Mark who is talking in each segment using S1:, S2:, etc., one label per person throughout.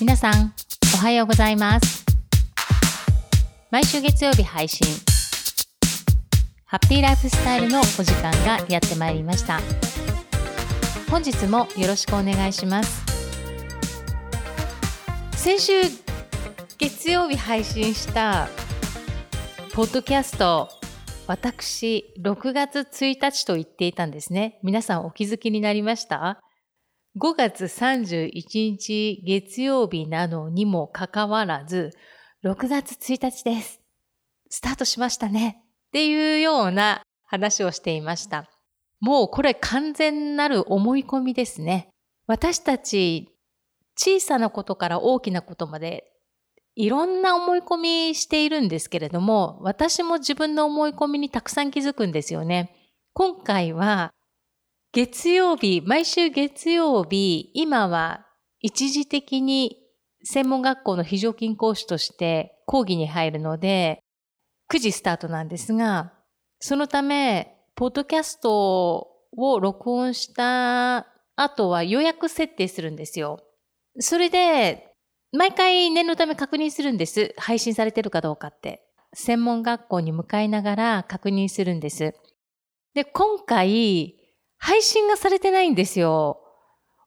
S1: 皆さん、おはようございます。毎週月曜日配信、ハッピーライフスタイルのお時間がやってまいりました。本日もよろしくお願いします。先週月曜日配信したポッドキャスト私6月1日と言っていたんですね皆さんお気づきになりました？5月31日月曜日なのにもかかわらず6月1日です。スタートしましたね。っていうような話をしていました。もうこれ完全なる思い込みですね。私たち小さなことから大きなことまでいろんな思い込みしているんですけれども、私も自分の思い込みにたくさん気づくんですよね。今回は月曜日、毎週月曜日、今は一時的に専門学校の非常勤講師として講義に入るので、9時スタートなんですが、そのため、ポッドキャストを録音した後は予約設定するんですよ。それで、毎回念のため確認するんです。配信されてるかどうかって。専門学校に向かいながら確認するんです。で、今回、配信がされてないんですよ。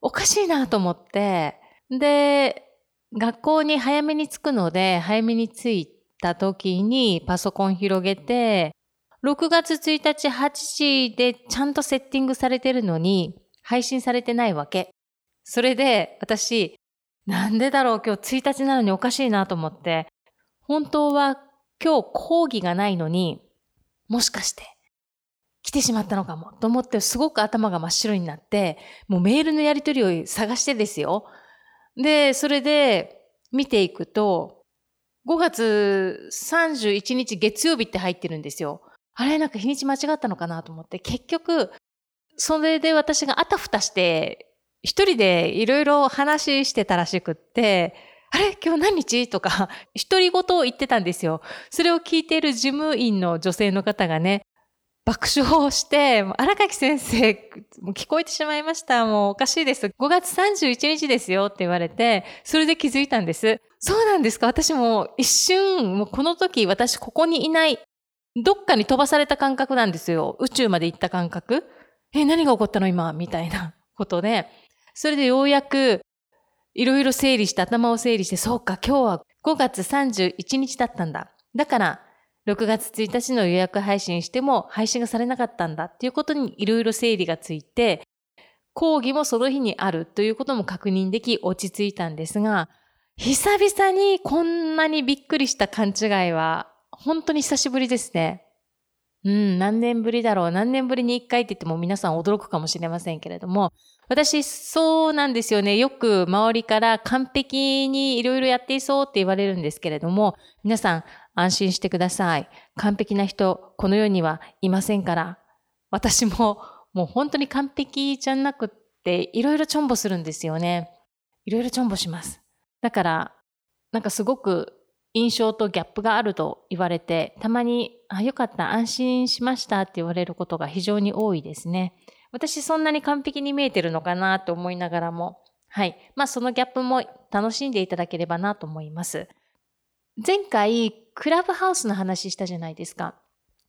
S1: おかしいなと思って。で、学校に早めに着くので、早めに着いた時にパソコン広げて、6月1日8時でちゃんとセッティングされてるのに、配信されてないわけ。それで、私、なんでだろう今日1日なのにおかしいなと思って、本当は今日講義がないのに、もしかして来てしまったのかもと思ってすごく頭が真っ白になって、もうメールのやり取りを探してですよ。で、それで見ていくと、5月31日月曜日って入ってるんですよ。あれなんか日にち間違ったのかなと思って、結局、それで私があたふたして一人でいろいろ話してたらしくって、あれ今日何日とか、独り言を言ってたんですよ。それを聞いている事務員の女性の方がね、爆笑をして、荒垣先生、もう聞こえてしまいました。もうおかしいです。5月31日ですよって言われて、それで気づいたんです。そうなんですか？私も一瞬、もうこの時私ここにいない、どっかに飛ばされた感覚なんですよ。宇宙まで行った感覚。え、何が起こったの今？みたいなことで。それでようやくいろいろ整理して頭を整理して、そうか、今日は5月31日だったんだ。だから、6月1日の予約配信しても配信がされなかったんだっていうことにいろいろ整理がついて、講義もその日にあるということも確認でき落ち着いたんですが、久々にこんなにびっくりした勘違いは本当に久しぶりですね。うん、何年ぶりだろう。何年ぶりに一回って言っても皆さん驚くかもしれませんけれども、私、そうなんですよね。よく周りから完璧にいろいろやっていそうって言われるんですけれども、皆さん安心してください。完璧な人、この世にはいませんから。私ももう本当に完璧じゃなくって、いろいろチョンボするんですよね。いろいろチョンボします。だから、なんかすごく印象とギャップがあると言われて、たまに、あ、よかった、安心しましたって言われることが非常に多いですね。私そんなに完璧に見えてるのかなと思いながらも、はい。まあそのギャップも楽しんでいただければなと思います。前回、クラブハウスの話したじゃないですか。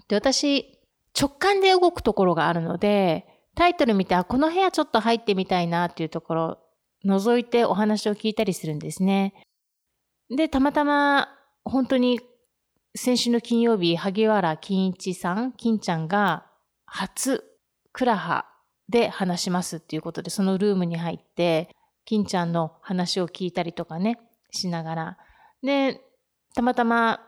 S1: で、私、直感で動くところがあるので、タイトル見て、あ、この部屋ちょっと入ってみたいなっていうところ、覗いてお話を聞いたりするんですね。で、たまたま、本当に、先週の金曜日、萩原金一さん、金ちゃんが、初、クラハで話しますっていうことで、そのルームに入って、金ちゃんの話を聞いたりとかね、しながら。で、たまたま、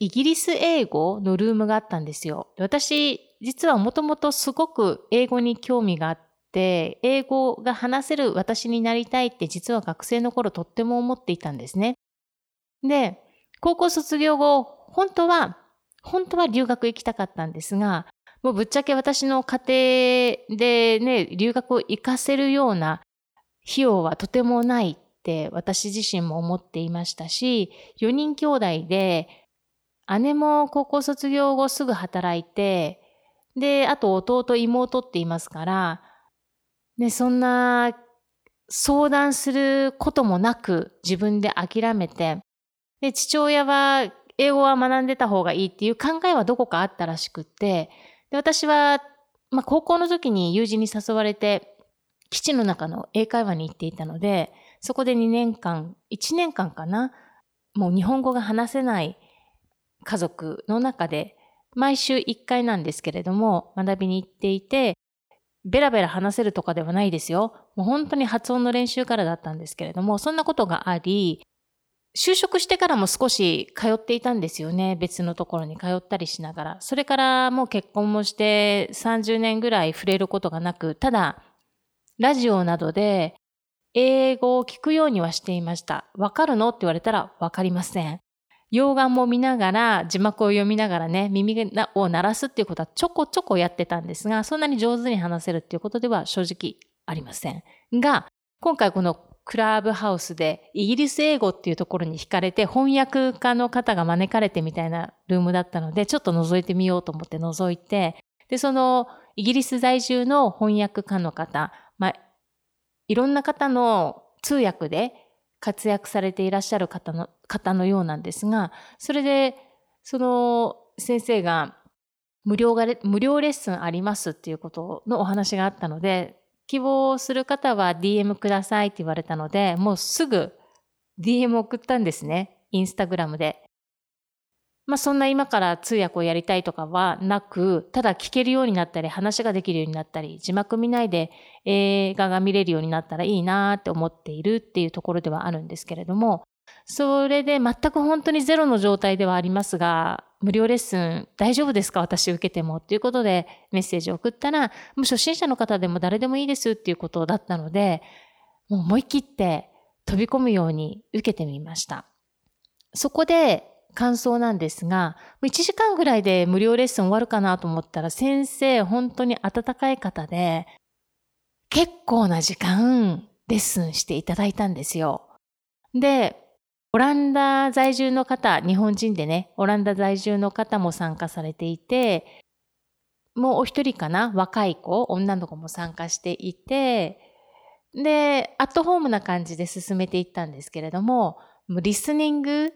S1: イギリス英語のルームがあったんですよ。私、実はもともとすごく英語に興味があって、英語が話せる私になりたいって実は学生の頃とっても思っていたんですね。で、高校卒業後、本当は、本当は留学行きたかったんですが、もうぶっちゃけ私の家庭でね、留学を行かせるような費用はとてもないって私自身も思っていましたし、4人兄弟で、姉も高校卒業後すぐ働いて、で、あと弟妹っていますから、ね、そんな相談することもなく自分で諦めて、で、父親は英語は学んでた方がいいっていう考えはどこかあったらしくって、で、私は、まあ、高校の時に友人に誘われて、基地の中の英会話に行っていたので、そこで2年間、1年間かな、もう日本語が話せない家族の中で、毎週1回なんですけれども、学びに行っていて、ベラベラ話せるとかではないですよ。もう本当に発音の練習からだったんですけれども、そんなことがあり、就職してからも少し通っていたんですよね。別のところに通ったりしながら。それからもう結婚もして30年ぐらい触れることがなく、ただ、ラジオなどで英語を聞くようにはしていました。わかるの？って言われたらわかりません。洋画も見ながら、字幕を読みながらね、耳を鳴らすっていうことはちょこちょこやってたんですが、そんなに上手に話せるっていうことでは正直ありません。が、今回このクラブハウスでイギリス英語っていうところに惹かれて翻訳家の方が招かれてみたいなルームだったので、ちょっと覗いてみようと思って覗いて、で、そのイギリス在住の翻訳家の方、まあ、いろんな方の通訳で活躍されていらっしゃる方の、方のようなんですが、それで、その先生が無料が無料レッスンありますっていうことのお話があったので、希望する方は DM くださいって言われたので、もうすぐ DM 送ったんですね。インスタグラムで。まあそんな今から通訳をやりたいとかはなく、ただ聞けるようになったり、話ができるようになったり、字幕見ないで映画が見れるようになったらいいなって思っているっていうところではあるんですけれども、それで全く本当にゼロの状態ではありますが、無料レッスン大丈夫ですか？私受けてもっていうことでメッセージを送ったら、もう初心者の方でも誰でもいいですっていうことだったので、もう思い切って飛び込むように受けてみました。そこで感想なんですが、1時間ぐらいで無料レッスン終わるかなと思ったら先生本当に温かい方で、結構な時間レッスンしていただいたんですよ。で、オランダ在住の方、日本人でね、オランダ在住の方も参加されていて、もうお一人かな若い子、女の子も参加していて、で、アットホームな感じで進めていったんですけれども、リスニング、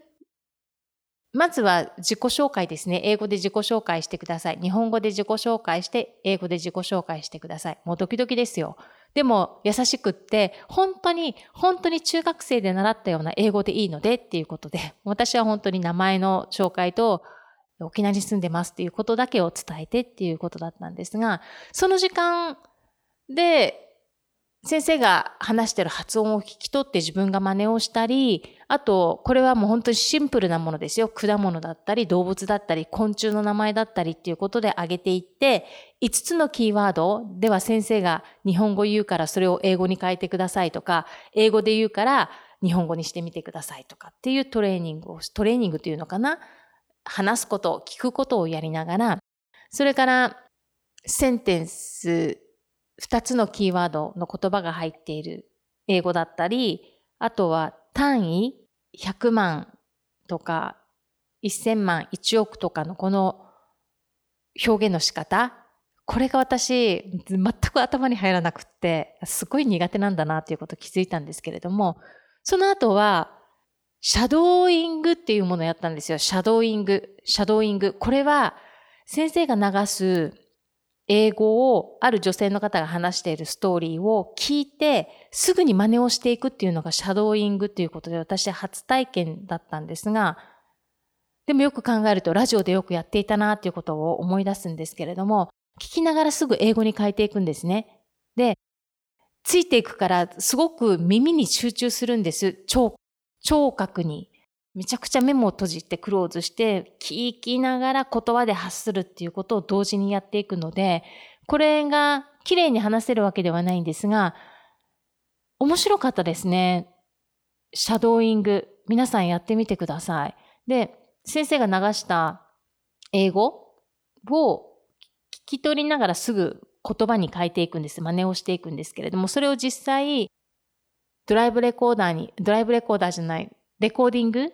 S1: まずは自己紹介ですね。英語で自己紹介してください。日本語で自己紹介して、英語で自己紹介してください。もうドキドキですよ。でも優しくって、本当に、本当に中学生で習ったような英語でいいのでっていうことで、私は本当に名前の紹介と、沖縄に住んでますっていうことだけを伝えてっていうことだったんですが、その時間で先生が話してる発音を聞き取って自分が真似をしたり、あと、これはもう本当にシンプルなものですよ。果物だったり、動物だったり、昆虫の名前だったりっていうことで挙げていって、5つのキーワードでは先生が日本語言うからそれを英語に変えてくださいとか、英語で言うから日本語にしてみてくださいとかっていうトレーニングを、トレーニングというのかな？話すこと、聞くことをやりながら、それから、センテンス2つのキーワードの言葉が入っている英語だったり、あとは単位100万とか1000万、1億とかのこの表現の仕方、これが私、全く頭に入らなくって、すごい苦手なんだなっていうこと気づいたんですけれども、その後は、シャドーイングっていうものをやったんですよ。シャドーイング。シャドーイング。これは、先生が流す英語をある女性の方が話しているストーリーを聞いて、すぐに真似をしていくっていうのがシャドーイングっていうことで私初体験だったんですが、でもよく考えるとラジオでよくやっていたなっていうことを思い出すんですけれども、聞きながらすぐ英語に変えていくんですね。で、ついていくからすごく耳に集中するんです。聴、聴覚に。めちゃくちゃ目も閉じてクローズして聞きながら言葉で発するっていうことを同時にやっていくので、これが綺麗に話せるわけではないんですが、面白かったですね。シャドーイング。皆さんやってみてください。で、先生が流した英語を聞き取りながらすぐ言葉に変えていくんです。真似をしていくんですけれども、それを実際、ドライブレコーダーに、ドライブレコーダーじゃない、レコーディング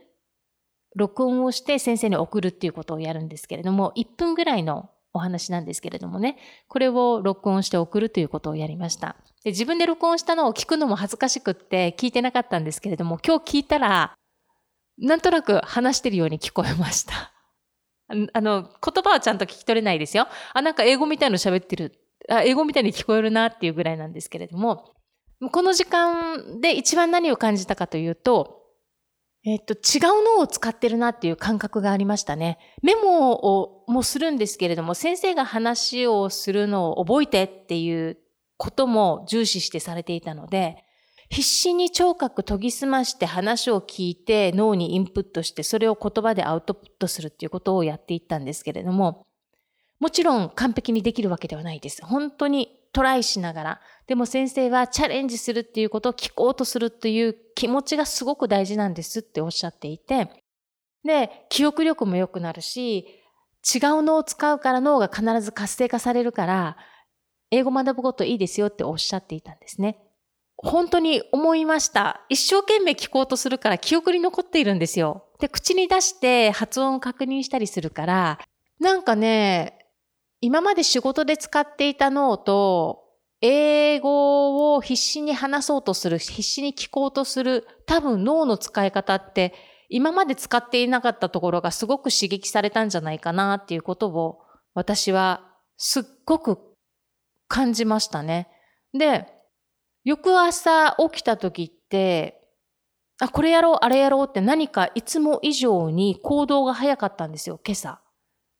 S1: 録音をして先生に送るっていうことをやるんですけれども、1分ぐらいのお話なんですけれどもね、これを録音して送るということをやりました。で、自分で録音したのを聞くのも恥ずかしくって聞いてなかったんですけれども、今日聞いたら、なんとなく話してるように聞こえました。あの、言葉はちゃんと聞き取れないですよ。あ、なんか英語みたいの喋ってる。あ、英語みたいに聞こえるなっていうぐらいなんですけれども、この時間で一番何を感じたかというと、えっと、違う脳を使ってるなっていう感覚がありましたね。メモをもするんですけれども、先生が話をするのを覚えてっていうことも重視してされていたので、必死に聴覚研ぎ澄まして話を聞いて脳にインプットしてそれを言葉でアウトプットするっていうことをやっていったんですけれども、もちろん完璧にできるわけではないです。本当にトライしながら。でも先生はチャレンジするっていうことを聞こうとするっていう気持ちがすごく大事なんですっておっしゃっていて、で、記憶力も良くなるし、違う脳を使うから脳が必ず活性化されるから、英語学ぶこといいですよっておっしゃっていたんですね。本当に思いました。一生懸命聞こうとするから記憶に残っているんですよ。で、口に出して発音を確認したりするから、なんかね、今まで仕事で使っていた脳と、英語を必死に話そうとする、必死に聞こうとする、多分脳の使い方って、今まで使っていなかったところがすごく刺激されたんじゃないかなっていうことを、私はすっごく感じましたね。で、翌朝起きた時って、あ、これやろう、あれやろうって何かいつも以上に行動が早かったんですよ、今朝。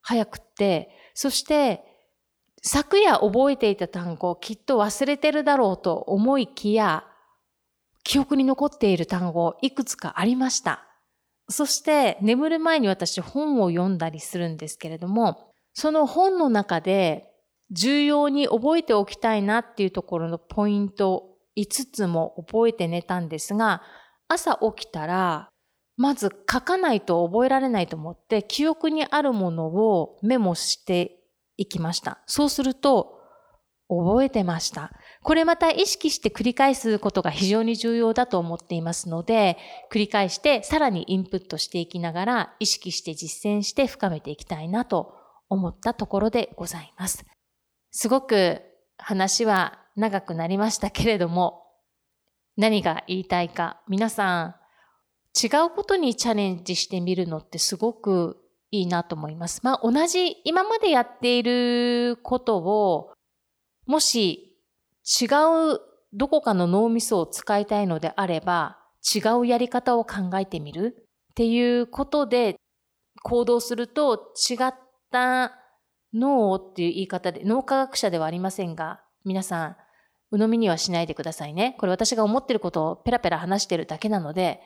S1: 早くって。そして、昨夜覚えていた単語をきっと忘れてるだろうと思いきや、記憶に残っている単語いくつかありました。そして眠る前に私本を読んだりするんですけれども、その本の中で重要に覚えておきたいなっていうところのポイント5つも覚えて寝たんですが、朝起きたら、まず書かないと覚えられないと思って、記憶にあるものをメモしていきました。そうすると、覚えてました。これまた意識して繰り返すことが非常に重要だと思っていますので、繰り返してさらにインプットしていきながら、意識して実践して深めていきたいなと思ったところでございます。すごく話は長くなりましたけれども、何が言いたいか、皆さん、違うことにチャレンジしてみるのってすごくいいなと思います。まあ同じ今までやっていることを、もし違うどこかの脳みそを使いたいのであれば、違うやり方を考えてみるっていうことで行動すると違った脳っていう言い方で、脳科学者ではありませんが、皆さん鵜呑みにはしないでくださいね。これ私が思ってることをペラペラ話してるだけなので、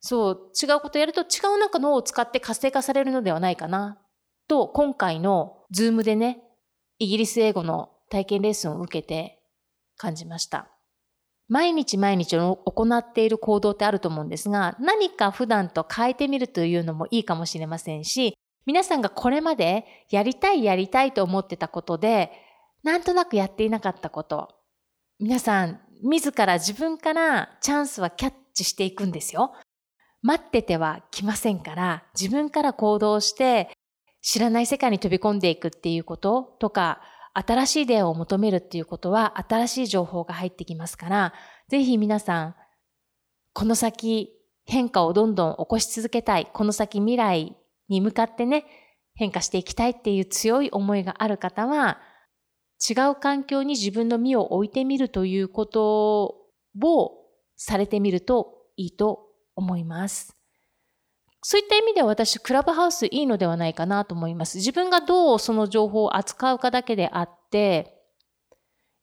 S1: そう、違うことやると違うなんか脳を使って活性化されるのではないかな。と、今回のズームでね、イギリス英語の体験レッスンを受けて感じました。毎日毎日行っている行動ってあると思うんですが、何か普段と変えてみるというのもいいかもしれませんし、皆さんがこれまでやりたいやりたいと思ってたことで、なんとなくやっていなかったこと、皆さん、自ら自分からチャンスはキャッチしていくんですよ。待ってては来ませんから、自分から行動して知らない世界に飛び込んでいくっていうこととか、新しい出会いを求めるっていうことは新しい情報が入ってきますから、ぜひ皆さん、この先変化をどんどん起こし続けたい。この先未来に向かってね、変化していきたいっていう強い思いがある方は、違う環境に自分の身を置いてみるということをされてみるといいと思います。そういった意味では私、クラブハウスいいのではないかなと思います。自分がどうその情報を扱うかだけであって、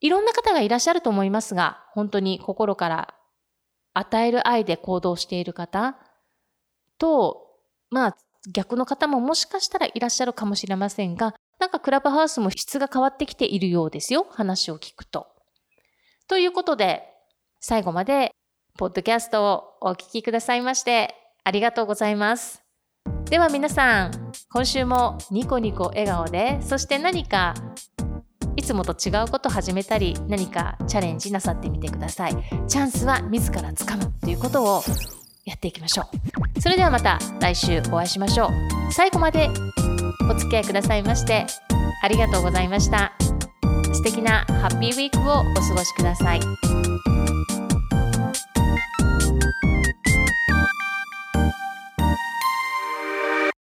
S1: いろんな方がいらっしゃると思いますが、本当に心から与える愛で行動している方と、まあ逆の方ももしかしたらいらっしゃるかもしれませんが、なんかクラブハウスも質が変わってきているようですよ。話を聞くと。ということで、最後まで、ポッドキャストをお聞きくださいまして、ありがとうございます。では皆さん、今週もニコニコ笑顔で、そして何かいつもと違うことを始めたり、何かチャレンジなさってみてください。チャンスは自らつかむということをやっていきましょう。それではまた来週お会いしましょう。最後までお付き合いくださいましてありがとうございました。素敵なハッピーウィークをお過ごしください。